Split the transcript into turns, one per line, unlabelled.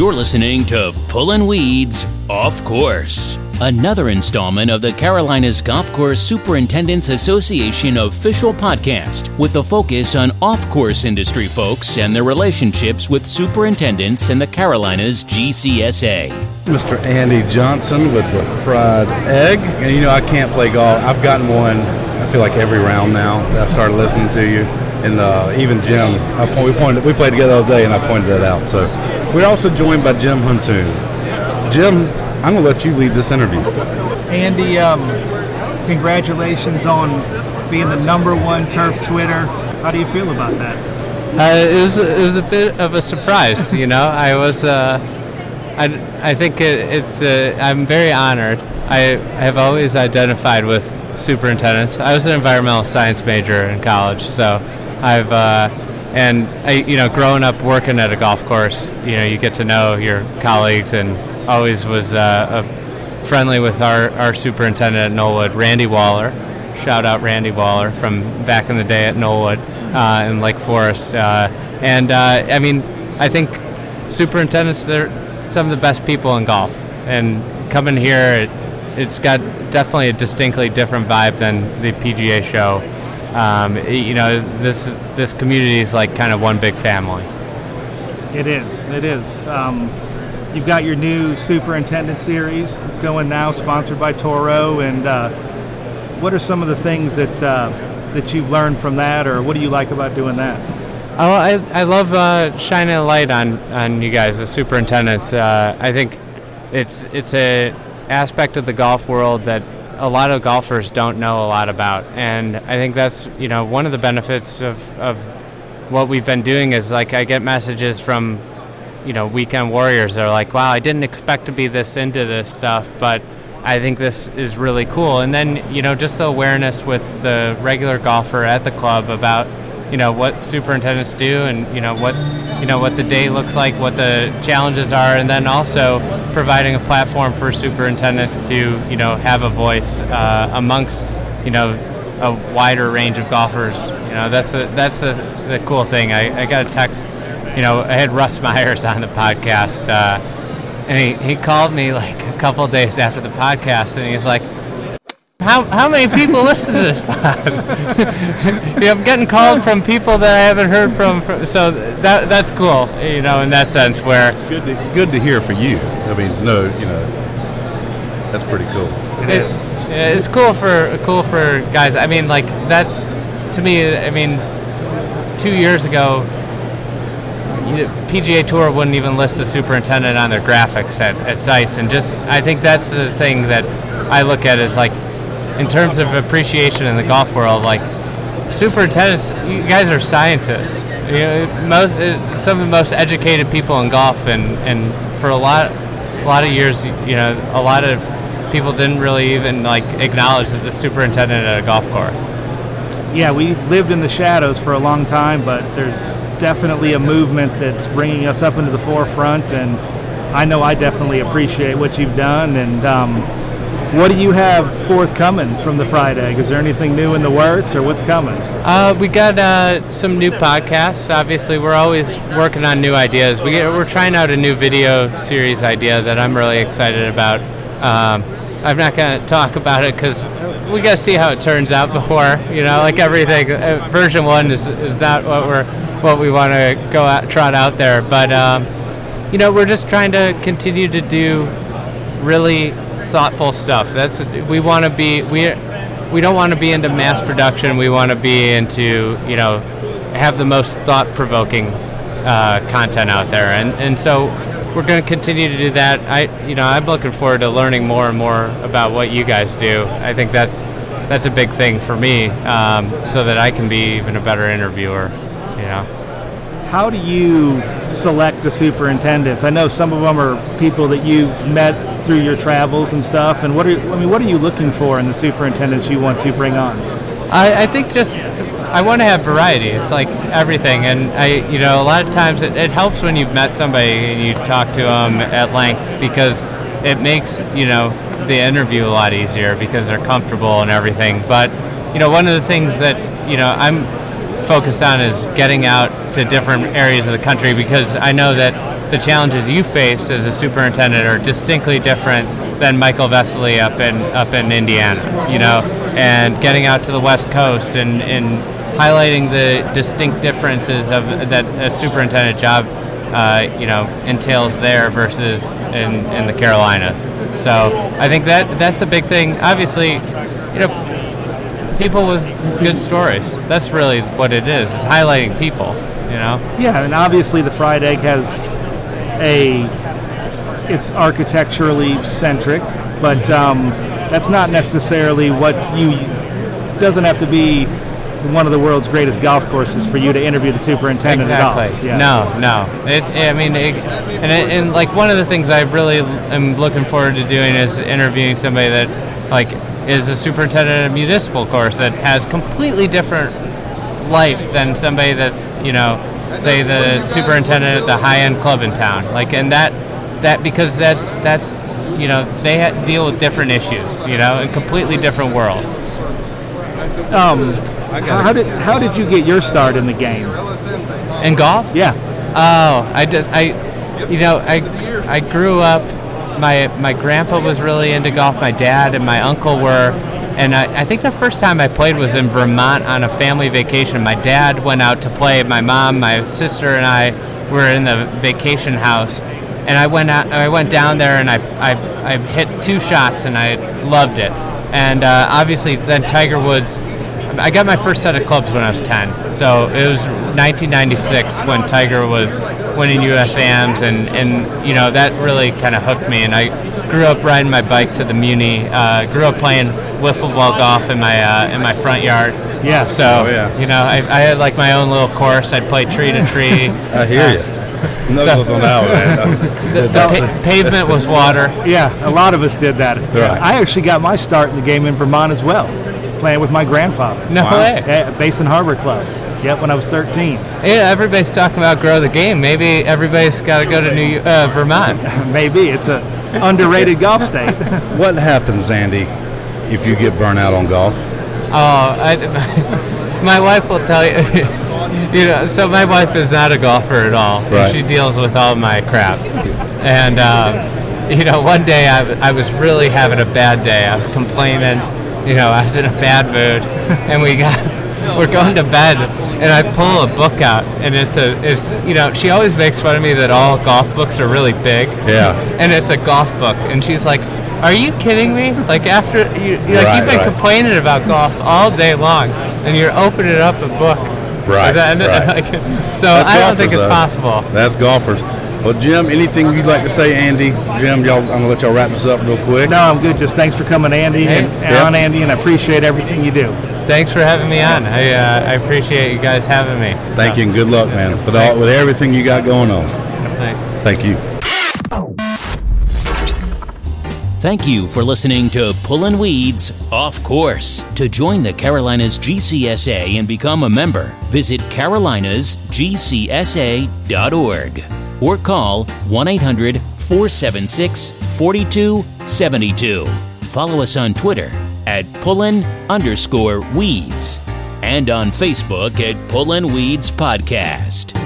You're listening to Pullin' Weeds Off Course, another installment of the Carolinas Golf Course Superintendents Association official podcast with the focus on off course industry folks and their relationships with superintendents in the Carolinas GCSA.
Mr. Andy Johnson with the fried egg. And you know, I can't play golf. I've gotten one, I feel like every round now that I've started listening to you. And uh, even Jim, I we, pointed, we played together the other day and I pointed that out. So we're also joined by Jim Huntoon. Jim, I'm going to let you lead this interview.
Andy, um, congratulations on being the number one turf Twitter. How do you feel about that?
Uh, it was it was a bit of a surprise, you know. I was uh, I, I think it, it's uh, I'm very honored. I have always identified with superintendents. I was an environmental science major in college, so I've uh, and I, you know, growing up working at a golf course, you know, you get to know your colleagues, and always was uh, friendly with our, our superintendent at Knollwood, Randy Waller. Shout out Randy Waller from back in the day at Knollwood uh, in Lake Forest. Uh, and uh, I mean, I think superintendents they're some of the best people in golf, and coming here, it, it's got definitely a distinctly different vibe than the PGA show um, you know, this this community is like kind of one big family.
It is. It is. Um, you've got your new superintendent series. It's going now, sponsored by Toro. And uh, what are some of the things that uh, that you've learned from that, or what do you like about doing that?
Oh, I, I love uh, shining a light on, on you guys, the superintendents. Uh, I think it's it's a aspect of the golf world that a lot of golfers don't know a lot about. And I think that's, you know, one of the benefits of, of what we've been doing is like I get messages from, you know, weekend warriors that are like, wow, I didn't expect to be this into this stuff, but I think this is really cool. And then, you know, just the awareness with the regular golfer at the club about you know what superintendents do and you know what you know what the day looks like what the challenges are and then also providing a platform for superintendents to you know have a voice uh, amongst you know a wider range of golfers. You know that's the that's the, the cool thing. I, I got a text you know I had Russ Myers on the podcast uh, and he, he called me like a couple days after the podcast and he's like how, how many people listen to this pod? yeah, I'm getting called from people that I haven't heard from, from, so that that's cool, you know, in that sense. Where
good to, good to hear for you. I mean, no, you know, that's pretty cool.
It, it is.
It's cool for cool for guys. I mean, like that to me. I mean, two years ago, PGA Tour wouldn't even list the superintendent on their graphics at, at sites, and just I think that's the thing that I look at is like in terms of appreciation in the golf world, like superintendents, you guys are scientists. You know, most some of the most educated people in golf, and, and for a lot a lot of years, you know, a lot of people didn't really even like acknowledge that the superintendent at a golf course.
Yeah, we lived in the shadows for a long time, but there's definitely a movement that's bringing us up into the forefront, and I know I definitely appreciate what you've done, and um, what do you have forthcoming from the Fried Egg? Is there anything new in the works, or what's coming?
Uh, we got uh, some new podcasts. Obviously, we're always working on new ideas. We, are trying out a new video series idea that I'm really excited about. Um, I'm not going to talk about it because we got to see how it turns out before. You know, like everything, uh, version one is, is not what we're what we want to go out trot out there. But um, you know, we're just trying to continue to do really thoughtful stuff. That's we want to be we we don't want to be into mass production. We want to be into you know have the most thought provoking uh, content out there, and and so we're going to continue to do that. I you know I'm looking forward to learning more and more about what you guys do. I think that's that's a big thing for me, um, so that I can be even a better interviewer. You know
how do you select the superintendents? I know some of them are people that you've met through your travels and stuff. And what are I mean, what are you looking for in the superintendents you want to bring on?
I, I think just I want to have variety. It's like everything, and I, you know, a lot of times it, it helps when you've met somebody and you talk to them at length because it makes you know the interview a lot easier because they're comfortable and everything. But you know, one of the things that you know I'm focused on is getting out to different areas of the country because I know that the challenges you face as a superintendent are distinctly different than Michael Vesely up in up in Indiana. You know, and getting out to the West Coast and, and highlighting the distinct differences of that a superintendent job uh, you know entails there versus in, in the Carolinas. So I think that that's the big thing. Obviously, you know, people with good stories. That's really what it is. It's highlighting people. You know.
Yeah, and obviously the fried egg has a it's architecturally centric, but um, that's not necessarily what you doesn't have to be one of the world's greatest golf courses for you to interview the superintendent
exactly.
Yeah.
No, no. It's, I mean, it, and, it, and like one of the things I really am looking forward to doing is interviewing somebody that like is a superintendent at a municipal course that has completely different life than somebody that's you know say the superintendent at the high end club in town. Like, and that that because that that's you know they ha- deal with different issues. You know, in completely different worlds.
Um, how did how did you get your start in the game?
In golf?
Yeah.
Oh, I did. I, you know, I I grew up. My my grandpa was really into golf. My dad and my uncle were, and I, I think the first time I played was in Vermont on a family vacation. My dad went out to play. My mom, my sister, and I were in the vacation house, and I went out. I went down there and I I, I hit two shots and I loved it. And uh, obviously, then Tiger Woods. I got my first set of clubs when I was 10. So it was 1996 when Tiger was winning USAMs, and, and you know that really kind of hooked me. And I grew up riding my bike to the Muni. Uh, grew up playing wiffle ball golf in my uh, in my front yard.
Yeah.
So
Oh, yeah.
you know, I, I had like my own little course. I'd play tree to tree.
I hear you. Knuckles on that one,
The, the pa- pavement was water.
Yeah, a lot of us did that.
Right.
I actually got my start in the game in Vermont as well, playing with my grandfather.
No
Wow.
way.
At Basin Harbor Club. Yep, when I was 13.
Yeah, everybody's talking about grow the game. Maybe everybody's got to go to New uh, Vermont.
Maybe it's a underrated golf state.
What happens, Andy, if you get burnt out on golf?
Oh, I, my wife will tell you. You know, so my wife is not a golfer at all. and She deals with all my crap. And um, you know, one day I, I was really having a bad day. I was complaining. You know, I was in a bad mood, and we got we're going to bed, and I pull a book out, and it's a it's you know she always makes fun of me that all golf books are really big
Yeah.
and it's a golf book and she's like are you kidding me like after you, you like
Right,
you've been
right.
complaining about golf all day long and you're opening up a book
Right,
then,
right.
like, so
That's
i don't think it's
though.
possible
That's golfers. Well, Jim, anything you'd like to say, Andy? Jim, y'all, I'm gonna let y'all wrap this up real quick.
no, I'm good. Just thanks for coming, Andy,
Hey.
and, and
Yep.
on Andy, and I appreciate everything you do.
thanks for having me on i uh, i appreciate you guys having me
Thank you and good luck, man, with all, with everything you got going on.
thanks
Thank you.
Thank you for listening to Pullin' Weeds Off Course. To join the Carolinas GCSA and become a member, visit carolinasgcsa.org or call 1 800 476 4272. Follow us on Twitter at Pullin underscore Weeds and on Facebook at Pullin Weeds Podcast.